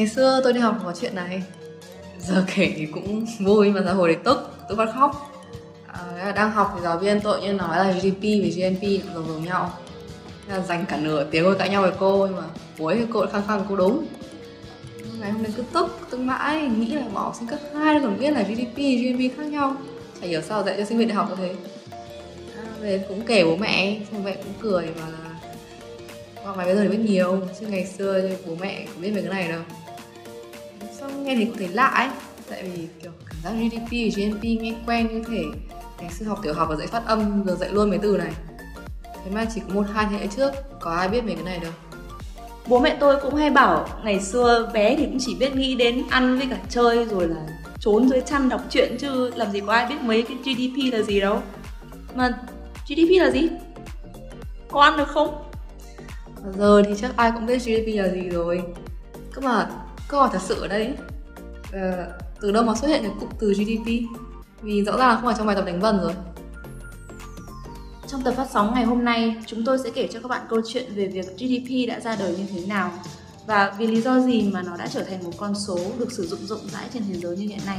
Ngày xưa tôi đi học có chuyện này. Giờ kể thì cũng vui mà giờ hồi đấy tức tôi bắt khóc. À, Đang học thì giáo viên tội nhiên nói là GDP và GNP giống giống nhau. Là dành cả nửa tiếng ngồi cãi nhau với cô nhưng mà cuối thì cô khăng khăng cô đúng. Ngày hôm nay cứ tức tức mãi nghĩ là bỏ sinh cấp 2 còn biết là GDP GNP khác nhau. Chả hiểu sao dạy cho sinh viên đại học như thế. À, về cũng kể bố mẹ bố mẹ cũng cười và là hoặc mày bây giờ thì biết nhiều chứ ngày xưa bố mẹ cũng biết về cái này đâu nghe thì cũng thấy lạ ấy. Tại vì kiểu cảm giác GDP GNP nghe quen như thể ngày xưa học tiểu học và dạy phát âm giờ dạy luôn mấy từ này. Thế mà chỉ có một hai thế hệ trước có ai biết về cái này đâu. Bố mẹ tôi cũng hay bảo ngày xưa bé thì cũng chỉ biết nghĩ đến ăn với cả chơi rồi là trốn dưới chăn đọc truyện chứ làm gì có ai biết mấy cái GDP là gì đâu. Mà GDP là gì? Có ăn được không? Giờ thì chắc ai cũng biết GDP là gì rồi. Cơ mà câu hỏi thật sự ở đây uh, từ đâu mà xuất hiện được cụm từ GDP vì rõ ràng là không phải trong bài tập đánh vần rồi trong tập phát sóng ngày hôm nay, chúng tôi sẽ kể cho các bạn câu chuyện về việc GDP đã ra đời như thế nào và vì lý do gì mà nó đã trở thành một con số được sử dụng rộng rãi trên thế giới như hiện nay.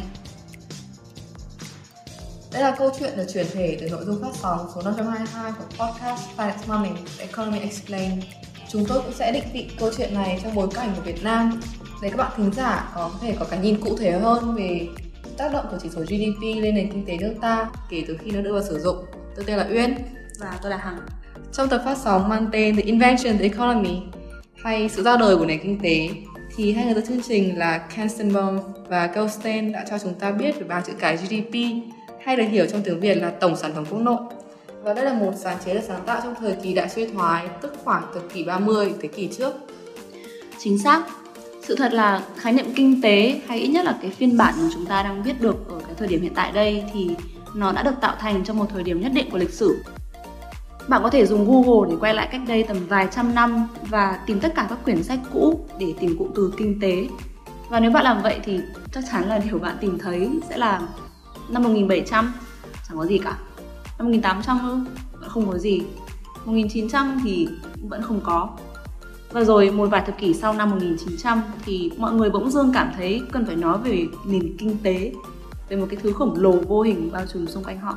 Đây là câu chuyện được chuyển thể từ nội dung phát sóng số 522 của podcast Finance Money Economy Explained. Chúng tôi cũng sẽ định vị câu chuyện này trong bối cảnh của Việt Nam để các bạn thính giả có thể có cái nhìn cụ thể hơn về tác động của chỉ số GDP lên nền kinh tế nước ta kể từ khi nó đưa vào sử dụng. Tôi tên là Uyên và tôi là Hằng. Trong tập phát sóng mang tên The Invention of the Economy hay sự ra đời của nền kinh tế thì hai người dẫn chương trình là Kenstenbaum và Goldstein đã cho chúng ta biết về ba chữ cái GDP hay được hiểu trong tiếng Việt là tổng sản phẩm quốc nội. Và đây là một sáng chế được sáng tạo trong thời kỳ đại suy thoái, tức khoảng thập kỷ 30 thế kỷ trước. Chính xác. Sự thật là khái niệm kinh tế hay ít nhất là cái phiên bản mà chúng ta đang biết được ở cái thời điểm hiện tại đây thì nó đã được tạo thành trong một thời điểm nhất định của lịch sử bạn có thể dùng Google để quay lại cách đây tầm vài trăm năm và tìm tất cả các quyển sách cũ để tìm cụm từ kinh tế. Và nếu bạn làm vậy thì chắc chắn là điều bạn tìm thấy sẽ là năm 1700 chẳng có gì cả. Năm 1800? Vẫn không có gì. 1900 thì vẫn không có. Và rồi một vài thập kỷ sau năm 1900 thì mọi người bỗng dưng cảm thấy cần phải nói về nền kinh tế, về một cái thứ khổng lồ vô hình bao trùm xung quanh họ.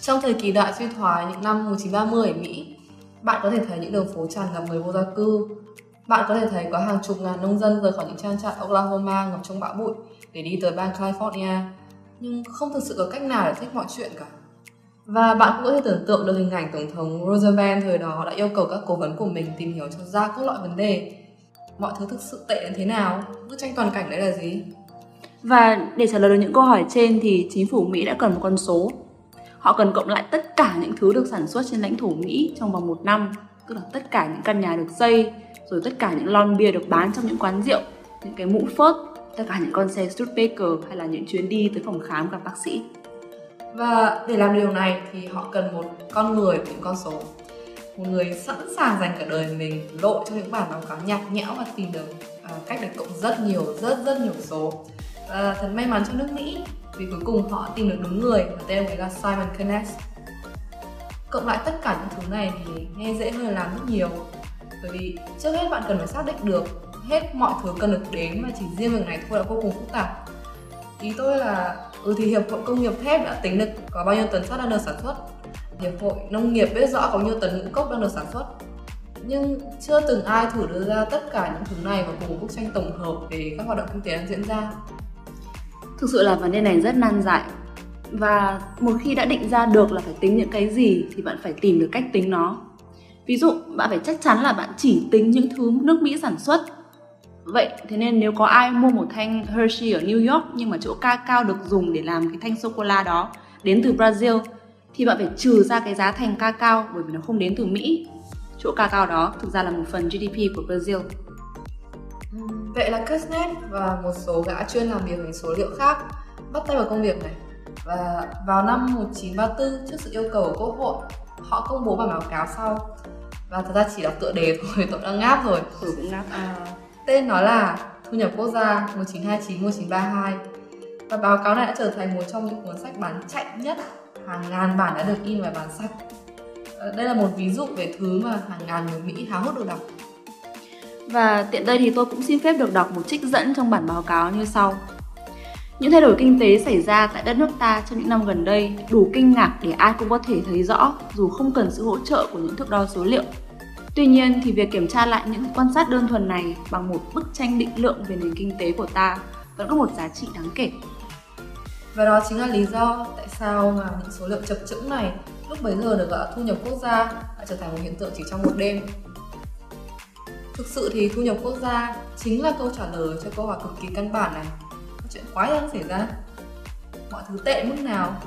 Trong thời kỳ đại suy thoái những năm 1930 ở Mỹ, bạn có thể thấy những đường phố tràn ngập người vô gia cư. Bạn có thể thấy có hàng chục ngàn nông dân rời khỏi những trang trại Oklahoma ngập trong bão bụi để đi tới bang California. Nhưng không thực sự có cách nào để thích mọi chuyện cả. Và bạn cũng có thể tưởng tượng được hình ảnh Tổng thống Roosevelt thời đó đã yêu cầu các cố vấn của mình tìm hiểu cho ra các loại vấn đề. Mọi thứ thực sự tệ đến thế nào? Bức tranh toàn cảnh đấy là gì? Và để trả lời được những câu hỏi trên thì chính phủ Mỹ đã cần một con số họ cần cộng lại tất cả những thứ được sản xuất trên lãnh thổ Mỹ trong vòng một năm, tức là tất cả những căn nhà được xây, rồi tất cả những lon bia được bán trong những quán rượu, những cái mũ phớt, tất cả những con xe Studebaker hay là những chuyến đi tới phòng khám gặp bác sĩ và để làm điều này thì họ cần một con người với những con số. Một người sẵn sàng dành cả đời mình lộ cho những bản báo cáo nhạt nhẽo và tìm được à, cách để cộng rất nhiều, rất rất nhiều số. Và thật may mắn cho nước Mỹ, vì cuối cùng họ tìm được đúng người và tên ông ấy là Simon Keynes cộng lại tất cả những thứ này thì nghe dễ hơn làm rất nhiều. Bởi vì trước hết bạn cần phải xác định được hết mọi thứ cần được đến mà chỉ riêng việc này thôi đã vô cùng phức tạp. Ý tôi là ừ thì hiệp hội công nghiệp thép đã tính được có bao nhiêu tấn sắt đang được sản xuất? Hiệp hội nông nghiệp biết rõ có bao nhiêu tấn ngũ cốc đang được sản xuất. Nhưng chưa từng ai thử đưa ra tất cả những thứ này vào cùng một bức tranh tổng hợp về các hoạt động kinh tế đang diễn ra. Thực sự là vấn đề này rất nan giải. Và một khi đã định ra được là phải tính những cái gì thì bạn phải tìm được cách tính nó. Ví dụ, bạn phải chắc chắn là bạn chỉ tính những thứ nước mỹ sản xuất vậy thế nên nếu có ai mua một thanh Hershey ở New York nhưng mà chỗ ca cao được dùng để làm cái thanh sô cô la đó đến từ Brazil thì bạn phải trừ ra cái giá thành ca cao bởi vì nó không đến từ Mỹ chỗ ca cao đó thực ra là một phần GDP của Brazil Vậy là Kuznets và một số gã chuyên làm việc với số liệu khác bắt tay vào công việc này. Và vào năm 1934, trước sự yêu cầu của Quốc hội, họ công bố bản báo cáo sau. Và thật ra chỉ đọc tựa đề thôi, tôi đang ngáp rồi. Ừ, cũng ngáp. À, tên nó là Thu nhập quốc gia 1929-1932. Và báo cáo này đã trở thành một trong những cuốn sách bán chạy nhất. Hàng ngàn bản đã được in và bản sách. Ờ, đây là một ví dụ về thứ mà hàng ngàn người Mỹ háo hức được đọc Và tiện đây thì tôi cũng xin phép được đọc một trích dẫn trong bản báo cáo như sau. Những thay đổi kinh tế xảy ra tại đất nước ta trong những năm gần đây đủ kinh ngạc để ai cũng có thể thấy rõ dù không cần sự hỗ trợ của những thước đo số liệu. Tuy nhiên thì việc kiểm tra lại những quan sát đơn thuần này bằng một bức tranh định lượng về nền kinh tế của ta vẫn có một giá trị đáng kể. Và đó chính là lý do tại sao mà những số liệu chập chững này lúc bấy giờ được gọi là thu nhập quốc gia đã trở thành một hiện tượng chỉ trong một đêm. Thực sự thì thu nhập quốc gia chính là câu trả lời cho câu hỏi cực kỳ căn bản này. Có chuyện quái đang xảy ra. Mọi thứ tệ mức nào?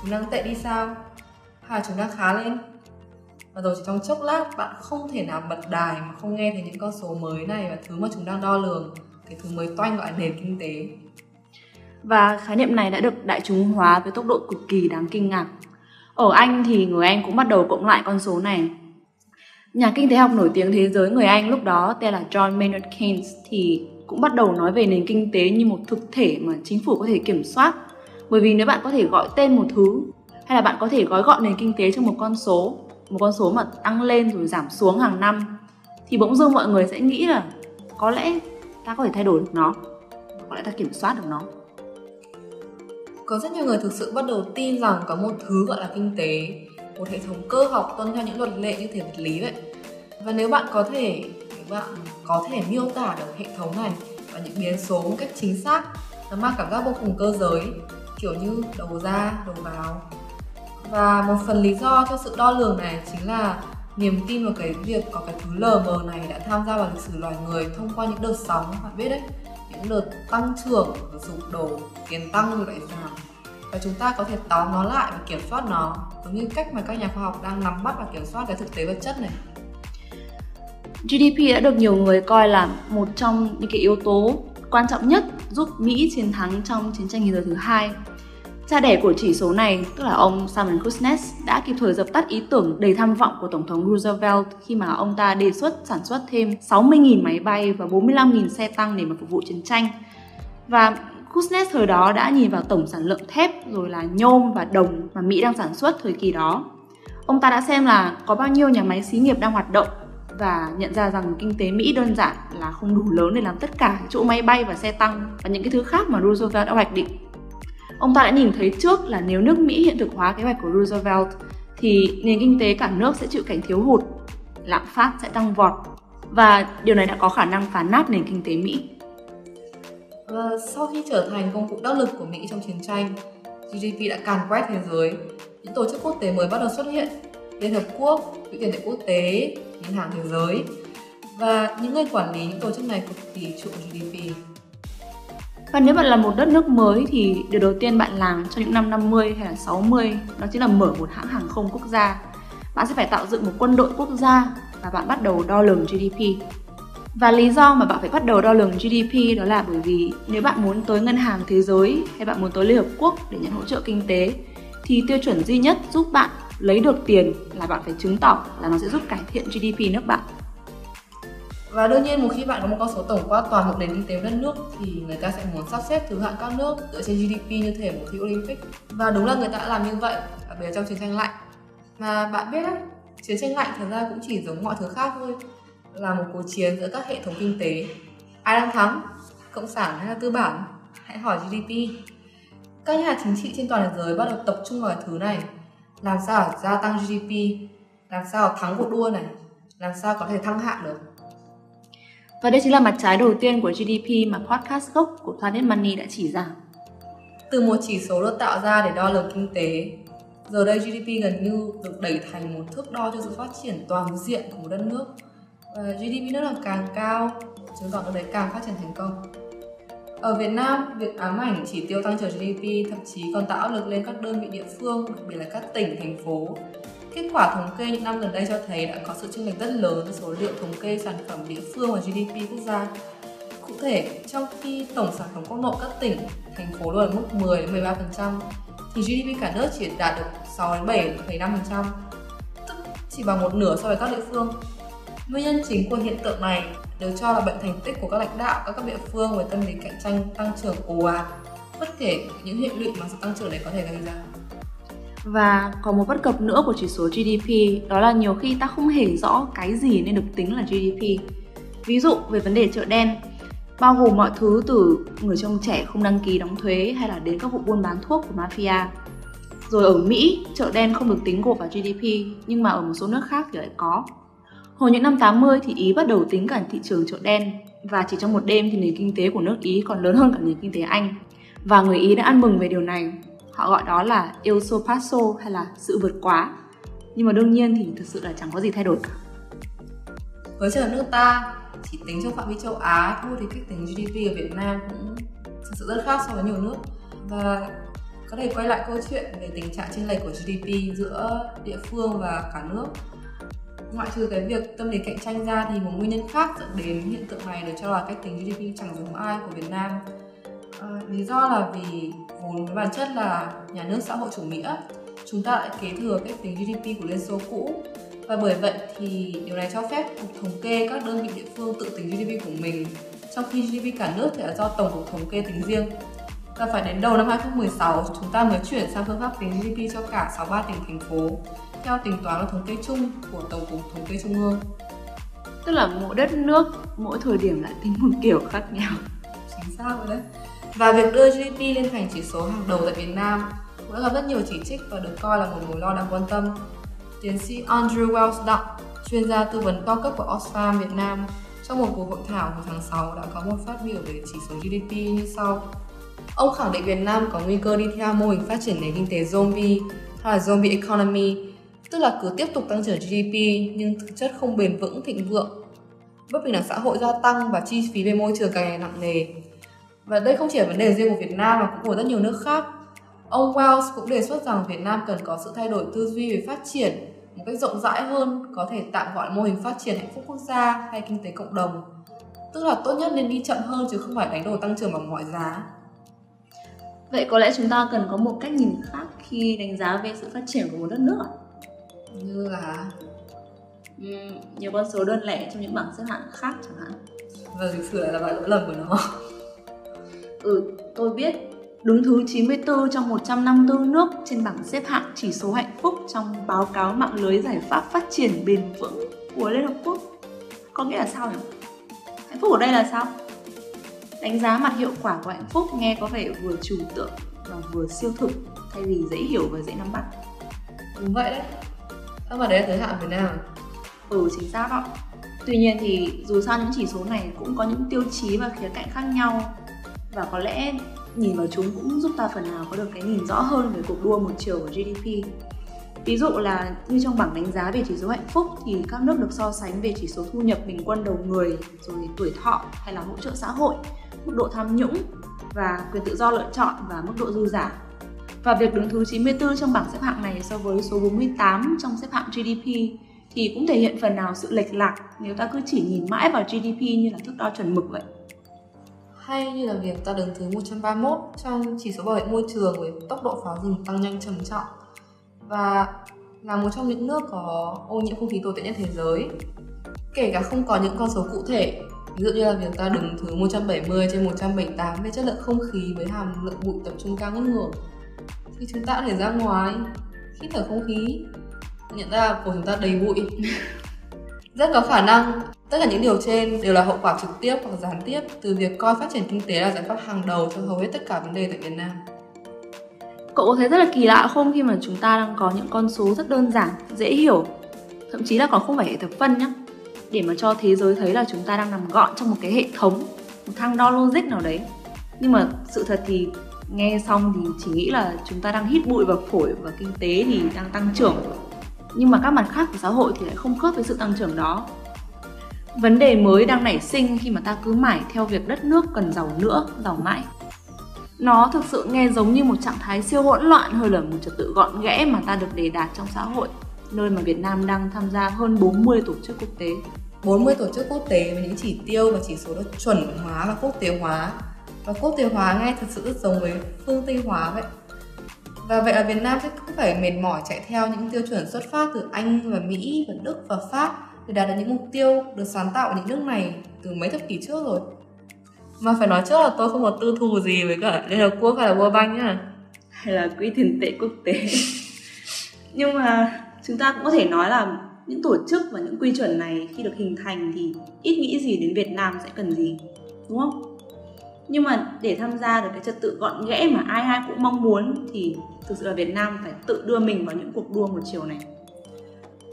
Chúng đang tệ đi sao? Hay chúng đang khá lên? Và rồi chỉ trong chốc lát bạn không thể nào bật đài mà không nghe thấy những con số mới này và thứ mà chúng đang đo lường cái thứ mới toanh gọi là nền kinh tế và khái niệm này đã được đại chúng hóa với tốc độ cực kỳ đáng kinh ngạc. Ở Anh thì người Anh cũng bắt đầu cộng lại con số này. Nhà kinh tế học nổi tiếng thế giới người Anh lúc đó tên là John Maynard Keynes thì cũng bắt đầu nói về nền kinh tế như một thực thể mà chính phủ có thể kiểm soát. Bởi vì nếu bạn có thể gọi tên một thứ hay là bạn có thể gói gọn nền kinh tế trong một con số, một con số mà tăng lên rồi giảm xuống hàng năm thì bỗng dưng mọi người sẽ nghĩ là có lẽ ta có thể thay đổi được nó, có lẽ ta kiểm soát được nó. Có rất nhiều người thực sự bắt đầu tin rằng có một thứ gọi là kinh tế một hệ thống cơ học tuân theo những luật lệ như thể vật lý vậy. Và nếu bạn có thể nếu bạn có thể miêu tả được hệ thống này và những biến số một cách chính xác nó mang cảm giác vô cùng cơ giới kiểu như đầu ra đầu vào và một phần lý do cho sự đo lường này chính là niềm tin vào cái việc có cái thứ lờ mờ này đã tham gia vào lịch sử loài người thông qua những đợt sóng, bạn biết đấy, những đợt tăng trưởng, sụp đổ, tiền tăng rồi lại giảm. Và chúng ta có thể tóm nó lại và kiểm soát nó, giống như cách mà các nhà khoa học đang nắm bắt và kiểm soát cái thực tế vật chất này. GDP đã được nhiều người coi là một trong những cái yếu tố quan trọng nhất giúp Mỹ chiến thắng trong chiến tranh thế giới thứ hai. Cha đẻ của chỉ số này, tức là ông Simon Kuznets, đã kịp thời dập tắt ý tưởng đầy tham vọng của Tổng thống Roosevelt khi mà ông ta đề xuất sản xuất thêm 60.000 máy bay và 45.000 xe tăng để mà phục vụ chiến tranh. Và Kuznets thời đó đã nhìn vào tổng sản lượng thép rồi là nhôm và đồng mà Mỹ đang sản xuất thời kỳ đó. Ông ta đã xem là có bao nhiêu nhà máy xí nghiệp đang hoạt động và nhận ra rằng kinh tế Mỹ đơn giản là không đủ lớn để làm tất cả chỗ máy bay và xe tăng và những cái thứ khác mà Roosevelt đã hoạch định Ông ta đã nhìn thấy trước là nếu nước Mỹ hiện thực hóa kế hoạch của Roosevelt thì nền kinh tế cả nước sẽ chịu cảnh thiếu hụt, lạm phát sẽ tăng vọt và điều này đã có khả năng phá nát nền kinh tế Mỹ. Và sau khi trở thành công cụ đắc lực của Mỹ trong chiến tranh, GDP đã càn quét thế giới. Những tổ chức quốc tế mới bắt đầu xuất hiện, Liên Hợp Quốc, Quỹ tiền tệ quốc tế, Ngân hàng Thế giới và những người quản lý những tổ chức này cực kỳ trụ GDP. Và nếu bạn là một đất nước mới thì điều đầu tiên bạn làm cho những năm 50 hay là 60 đó chính là mở một hãng hàng không quốc gia. Bạn sẽ phải tạo dựng một quân đội quốc gia và bạn bắt đầu đo lường GDP. Và lý do mà bạn phải bắt đầu đo lường GDP đó là bởi vì nếu bạn muốn tới ngân hàng thế giới hay bạn muốn tới Liên Hợp Quốc để nhận hỗ trợ kinh tế, thì tiêu chuẩn duy nhất giúp bạn lấy được tiền là bạn phải chứng tỏ là nó sẽ giúp cải thiện GDP nước bạn. Và đương nhiên một khi bạn có một con số tổng quát toàn bộ nền kinh tế đất nước thì người ta sẽ muốn sắp xếp thứ hạng các nước dựa trên GDP như thể một thi Olympic. Và đúng là người ta đã làm như vậy, đặc biệt trong chiến tranh lạnh. Mà bạn biết đấy, chiến tranh lạnh thật ra cũng chỉ giống mọi thứ khác thôi, là một cuộc chiến giữa các hệ thống kinh tế. Ai đang thắng? Cộng sản hay là tư bản? Hãy hỏi GDP. Các nhà chính trị trên toàn thế giới bắt đầu tập trung vào thứ này. Làm sao gia tăng GDP? Làm sao thắng cuộc đua này? Làm sao có thể thăng hạng được? Và đây chính là mặt trái đầu tiên của GDP mà podcast gốc của Planet Money đã chỉ ra. Từ một chỉ số được tạo ra để đo lường kinh tế, giờ đây GDP gần như được đẩy thành một thước đo cho sự phát triển toàn diện của một đất nước. Và GDP nước là càng cao, chứng tỏ nước đấy càng phát triển thành công. Ở Việt Nam, việc ám ảnh chỉ tiêu tăng trưởng GDP thậm chí còn tạo áp lực lên các đơn vị địa phương, đặc biệt là các tỉnh, thành phố Kết quả thống kê những năm gần đây cho thấy đã có sự chênh lệch rất lớn giữa số liệu thống kê sản phẩm địa phương và GDP quốc gia. Cụ thể, trong khi tổng sản phẩm quốc nội các tỉnh, thành phố luôn ở mức 10 đến 13%, thì GDP cả nước chỉ đạt được 6 đến 7,5%, tức chỉ bằng một nửa so với các địa phương. Nguyên nhân chính của hiện tượng này được cho là bệnh thành tích của các lãnh đạo các cấp địa phương về tâm lý cạnh tranh tăng trưởng ồ ạt, bất kể những hệ lụy mà sự tăng trưởng này có thể gây ra. Và có một bất cập nữa của chỉ số GDP đó là nhiều khi ta không hề rõ cái gì nên được tính là GDP. Ví dụ về vấn đề chợ đen, bao gồm mọi thứ từ người trông trẻ không đăng ký đóng thuế hay là đến các vụ buôn bán thuốc của mafia. Rồi ở Mỹ, chợ đen không được tính gộp vào GDP, nhưng mà ở một số nước khác thì lại có. Hồi những năm 80 thì Ý bắt đầu tính cả thị trường chợ đen và chỉ trong một đêm thì nền kinh tế của nước Ý còn lớn hơn cả nền kinh tế Anh. Và người Ý đã ăn mừng về điều này. Họ gọi đó là il paso hay là sự vượt quá. Nhưng mà đương nhiên thì thực sự là chẳng có gì thay đổi cả. Với chợ nước ta, chỉ tính trong phạm vi châu Á thôi thì cách tính GDP ở Việt Nam cũng thực sự rất khác so với nhiều nước. Và có thể quay lại câu chuyện về tình trạng chênh lệch của GDP giữa địa phương và cả nước ngoại trừ cái việc tâm lý cạnh tranh ra thì một nguyên nhân khác dẫn đến hiện tượng này được cho là cách tính GDP chẳng giống ai của Việt Nam à, lý do là vì vốn với bản chất là nhà nước xã hội chủ nghĩa chúng ta lại kế thừa cách tính GDP của Liên Xô cũ và bởi vậy thì điều này cho phép cục thống kê các đơn vị địa phương tự tính GDP của mình trong khi GDP cả nước thì là do tổng cục thống kê tính riêng và phải đến đầu năm 2016 chúng ta mới chuyển sang phương pháp tính GDP cho cả 63 tỉnh thành phố theo tính toán và thống kê chung của Tổng cục Thống kê Trung ương. Tức là mỗi đất nước, mỗi thời điểm lại tính một kiểu khác nhau. Chính xác rồi đấy. Và việc đưa GDP lên thành chỉ số hàng đầu tại Việt Nam cũng đã gặp rất nhiều chỉ trích và được coi là một mối lo đáng quan tâm. Tiến sĩ Andrew Wells Duck, chuyên gia tư vấn cao cấp của Oxfam Việt Nam, trong một cuộc hội thảo hồi tháng 6 đã có một phát biểu về chỉ số GDP như sau. Ông khẳng định Việt Nam có nguy cơ đi theo mô hình phát triển nền kinh tế zombie hay là zombie economy tức là cứ tiếp tục tăng trưởng GDP nhưng thực chất không bền vững thịnh vượng. Bất bình đẳng xã hội gia tăng và chi phí về môi trường càng ngày nặng nề. Và đây không chỉ là vấn đề riêng của Việt Nam mà cũng của rất nhiều nước khác. Ông Wells cũng đề xuất rằng Việt Nam cần có sự thay đổi tư duy về phát triển một cách rộng rãi hơn, có thể tạm gọi là mô hình phát triển hạnh phúc quốc gia hay kinh tế cộng đồng. Tức là tốt nhất nên đi chậm hơn chứ không phải đánh đổi tăng trưởng bằng mọi giá. Vậy có lẽ chúng ta cần có một cách nhìn khác khi đánh giá về sự phát triển của một đất nước như là um, nhiều con số đơn lẻ trong những bảng xếp hạng khác chẳng hạn và lịch sử lại là bài lỗi lầm của nó ừ tôi biết đứng thứ 94 trong 154 nước trên bảng xếp hạng chỉ số hạnh phúc trong báo cáo mạng lưới giải pháp phát triển bền vững của Liên Hợp Quốc. Có nghĩa là sao nhỉ? Hạnh phúc ở đây là sao? Đánh giá mặt hiệu quả của hạnh phúc nghe có vẻ vừa trừu tượng và vừa siêu thực thay vì dễ hiểu và dễ nắm bắt. Đúng vậy đấy. Ơ mà đấy là giới hạn Việt Nam à? Ừ chính xác đó Tuy nhiên thì dù sao những chỉ số này cũng có những tiêu chí và khía cạnh khác nhau và có lẽ nhìn vào chúng cũng giúp ta phần nào có được cái nhìn rõ hơn về cuộc đua một chiều của GDP Ví dụ là như trong bảng đánh giá về chỉ số hạnh phúc thì các nước được so sánh về chỉ số thu nhập bình quân đầu người, rồi tuổi thọ hay là hỗ trợ xã hội, mức độ tham nhũng và quyền tự do lựa chọn và mức độ dư giả và việc đứng thứ 94 trong bảng xếp hạng này so với số 48 trong xếp hạng GDP thì cũng thể hiện phần nào sự lệch lạc nếu ta cứ chỉ nhìn mãi vào GDP như là thước đo chuẩn mực vậy. Hay như là việc ta đứng thứ 131 trong chỉ số bảo vệ môi trường với tốc độ phá rừng tăng nhanh trầm trọng và là một trong những nước có ô nhiễm không khí tồi tệ nhất thế giới. Kể cả không có những con số cụ thể, ví dụ như là việc ta đứng thứ 170 trên 178 về chất lượng không khí với hàm lượng bụi tập trung cao ngất ngưỡng thì chúng ta có thể ra ngoài hít thở không khí nhận ra của chúng ta đầy bụi rất có khả năng tất cả những điều trên đều là hậu quả trực tiếp hoặc gián tiếp từ việc coi phát triển kinh tế là giải pháp hàng đầu cho hầu hết tất cả vấn đề tại Việt Nam. Cậu có thấy rất là kỳ lạ không khi mà chúng ta đang có những con số rất đơn giản, dễ hiểu, thậm chí là còn không phải hệ thập phân nhá, để mà cho thế giới thấy là chúng ta đang nằm gọn trong một cái hệ thống, một thang đo logic nào đấy. Nhưng mà sự thật thì nghe xong thì chỉ nghĩ là chúng ta đang hít bụi vào phổi và kinh tế thì đang tăng trưởng nhưng mà các mặt khác của xã hội thì lại không khớp với sự tăng trưởng đó vấn đề mới đang nảy sinh khi mà ta cứ mãi theo việc đất nước cần giàu nữa, giàu mãi. Nó thực sự nghe giống như một trạng thái siêu hỗn loạn hơn là một trật tự gọn ghẽ mà ta được đề đạt trong xã hội, nơi mà Việt Nam đang tham gia hơn 40 tổ chức quốc tế. 40 tổ chức quốc tế với những chỉ tiêu và chỉ số được chuẩn hóa và quốc tế hóa. Và quốc tế hóa nghe thật sự rất giống với phương tây hóa vậy. Và vậy là Việt Nam sẽ cứ phải mệt mỏi chạy theo những tiêu chuẩn xuất phát từ Anh và Mỹ và Đức và Pháp để đạt được những mục tiêu được sáng tạo ở những nước này từ mấy thập kỷ trước rồi. Mà phải nói trước là tôi không có tư thù gì với cả Liên Hợp Quốc hay là World Bank nhá. Hay là Quỹ tiền tệ quốc tế. Nhưng mà chúng ta cũng có thể nói là những tổ chức và những quy chuẩn này khi được hình thành thì ít nghĩ gì đến Việt Nam sẽ cần gì, đúng không nhưng mà để tham gia được cái trật tự gọn ghẽ mà ai ai cũng mong muốn thì thực sự là Việt Nam phải tự đưa mình vào những cuộc đua một chiều này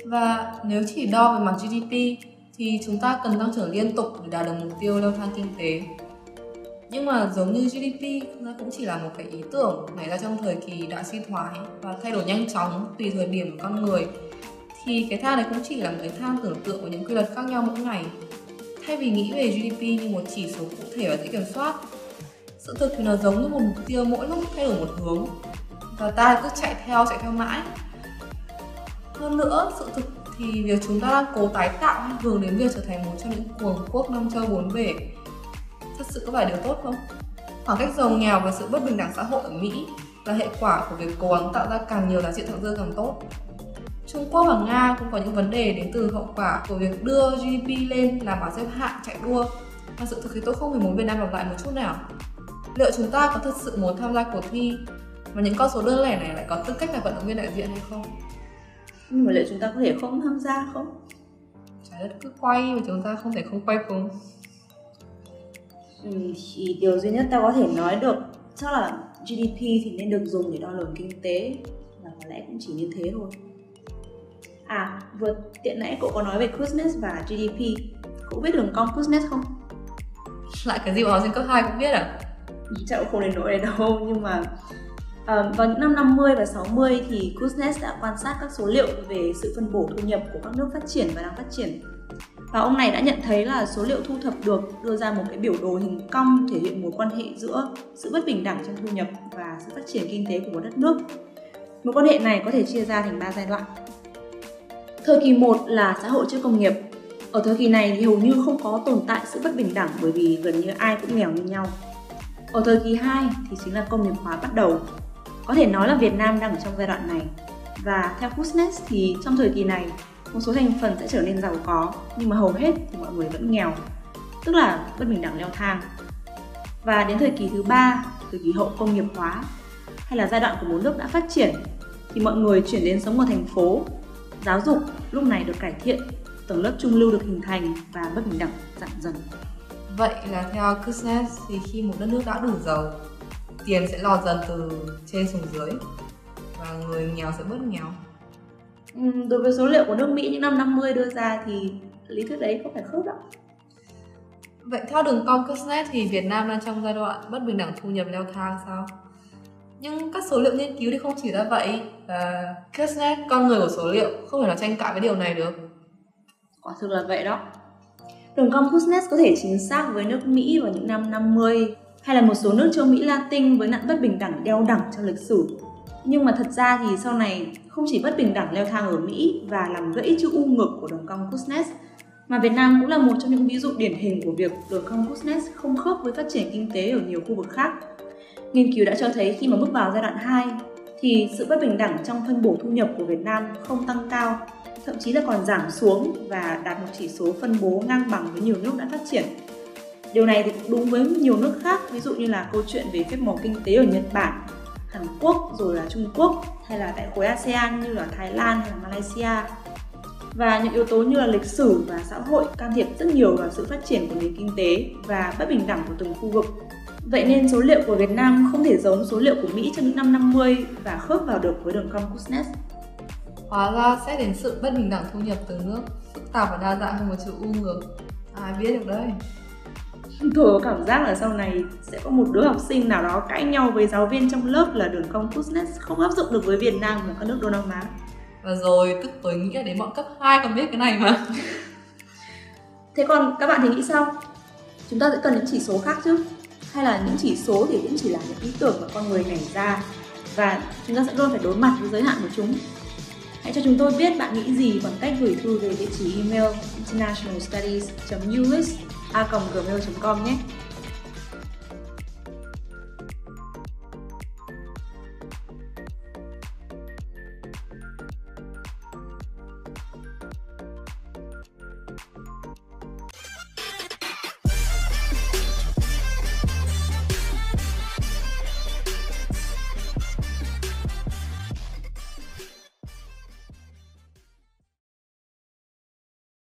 và nếu chỉ đo về mặt GDP thì chúng ta cần tăng trưởng liên tục để đạt được mục tiêu leo thang kinh tế. Nhưng mà giống như GDP nó cũng chỉ là một cái ý tưởng nảy ra trong thời kỳ đã suy thoái và thay đổi nhanh chóng tùy thời điểm của con người. Thì cái thang này cũng chỉ là một cái thang tưởng tượng của những quy luật khác nhau mỗi ngày. Thay vì nghĩ về GDP như một chỉ số cụ thể và dễ kiểm soát, sự thực thì nó giống như một mục tiêu mỗi lúc thay đổi một hướng. Và ta cứ chạy theo chạy theo mãi hơn nữa, sự thực thì việc chúng ta đang cố tái tạo hay hướng đến việc trở thành một trong những cường quốc năm châu bốn bể, thật sự có phải điều tốt không khoảng cách giàu nghèo và sự bất bình đẳng xã hội ở mỹ là hệ quả của việc cố gắng tạo ra càng nhiều giá trị thẳng dư càng tốt Trung Quốc và Nga cũng có những vấn đề đến từ hậu quả của việc đưa GDP lên làm bảng xếp hạng chạy đua và sự thực thì tôi không hề muốn Việt Nam lặp lại một chút nào. Liệu chúng ta có thực sự muốn tham gia cuộc thi và những con số đơn lẻ này lại có tư cách là vận động viên đại diện hay không? Nhưng mà liệu chúng ta có thể không tham gia không? Trái đất cứ quay và chúng ta không thể không quay cùng. Ừ, thì điều duy nhất ta có thể nói được chắc là GDP thì nên được dùng để đo lường kinh tế và có lẽ cũng chỉ như thế thôi. À, vừa tiện nãy cậu có nói về Kuznets và GDP Cậu biết đường cong Kuznets không? Lại cái gì mà học sinh cấp 2 cũng biết à? Chắc cũng không đến nỗi này đâu Nhưng mà Ờ, vào những năm 50 và 60 thì Kuznets đã quan sát các số liệu về sự phân bổ thu nhập của các nước phát triển và đang phát triển và ông này đã nhận thấy là số liệu thu thập được đưa ra một cái biểu đồ hình cong thể hiện mối quan hệ giữa sự bất bình đẳng trong thu nhập và sự phát triển kinh tế của một đất nước. Mối quan hệ này có thể chia ra thành 3 giai đoạn. Thời kỳ 1 là xã hội trước công nghiệp. Ở thời kỳ này thì hầu như không có tồn tại sự bất bình đẳng bởi vì gần như ai cũng nghèo như nhau. Ở thời kỳ 2 thì chính là công nghiệp hóa bắt đầu. Có thể nói là Việt Nam đang ở trong giai đoạn này. Và theo Kuznets thì trong thời kỳ này, một số thành phần sẽ trở nên giàu có, nhưng mà hầu hết thì mọi người vẫn nghèo, tức là bất bình đẳng leo thang. Và đến thời kỳ thứ ba, thời kỳ hậu công nghiệp hóa, hay là giai đoạn của một nước đã phát triển, thì mọi người chuyển đến sống ở thành phố Giáo dục lúc này được cải thiện, tầng lớp trung lưu được hình thành và bất bình đẳng giảm dần. Vậy là theo Kuznets thì khi một đất nước đã đủ giàu, tiền sẽ lọt dần từ trên xuống dưới và người nghèo sẽ bớt nghèo. Ừ, đối với số liệu của nước Mỹ những năm 50 đưa ra thì lý thuyết đấy có phải khớp đâu. Vậy theo đường cong Kuznets thì Việt Nam đang trong giai đoạn bất bình đẳng thu nhập leo thang sao? nhưng các số liệu nghiên cứu thì không chỉ ra vậy và Kuznets con người của số liệu không thể nào tranh cãi với điều này được quả thực là vậy đó đường cong Kuznets có thể chính xác với nước Mỹ vào những năm 50 hay là một số nước châu Mỹ Latin với nạn bất bình đẳng đeo đẳng trong lịch sử nhưng mà thật ra thì sau này không chỉ bất bình đẳng leo thang ở Mỹ và làm gãy chữ U ngực của đường cong Kuznets mà Việt Nam cũng là một trong những ví dụ điển hình của việc đường cong Kuznets không khớp với phát triển kinh tế ở nhiều khu vực khác Nghiên cứu đã cho thấy khi mà bước vào giai đoạn 2 thì sự bất bình đẳng trong phân bổ thu nhập của Việt Nam không tăng cao, thậm chí là còn giảm xuống và đạt một chỉ số phân bố ngang bằng với nhiều nước đã phát triển. Điều này thì cũng đúng với nhiều nước khác, ví dụ như là câu chuyện về phép màu kinh tế ở Nhật Bản, Hàn Quốc rồi là Trung Quốc hay là tại khối ASEAN như là Thái Lan hay là Malaysia. Và những yếu tố như là lịch sử và xã hội can thiệp rất nhiều vào sự phát triển của nền kinh tế và bất bình đẳng của từng khu vực Vậy nên số liệu của Việt Nam không thể giống số liệu của Mỹ trong những năm 50 và khớp vào được với đường cong Kuznets. Hóa ra sẽ đến sự bất bình đẳng thu nhập từ nước, phức tạp và đa dạng hơn một chữ U ngược. Ai biết được đấy. Có cảm giác là sau này sẽ có một đứa học sinh nào đó cãi nhau với giáo viên trong lớp là đường cong Kuznets không áp dụng được với Việt Nam và các nước Đông Nam Á. Và rồi tức tôi nghĩ là đến bọn cấp 2 còn biết cái này mà. Thế còn các bạn thì nghĩ sao? Chúng ta sẽ cần những chỉ số khác chứ? hay là những chỉ số thì cũng chỉ là những ý tưởng mà con người nảy ra và chúng ta sẽ luôn phải đối mặt với giới hạn của chúng hãy cho chúng tôi biết bạn nghĩ gì bằng cách gửi thư về địa chỉ email internationalstudies ulis a gmail com nhé.